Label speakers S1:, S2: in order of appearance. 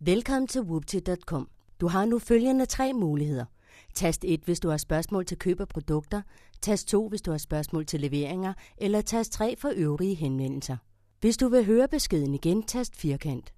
S1: Velkommen til Whoopty.com. Du har nu følgende tre muligheder. Tast 1, hvis du har spørgsmål til køb af produkter. Tast 2, hvis du har spørgsmål til leveringer. Eller tast 3 for øvrige henvendelser. Hvis du vil høre beskeden igen, tast firkant.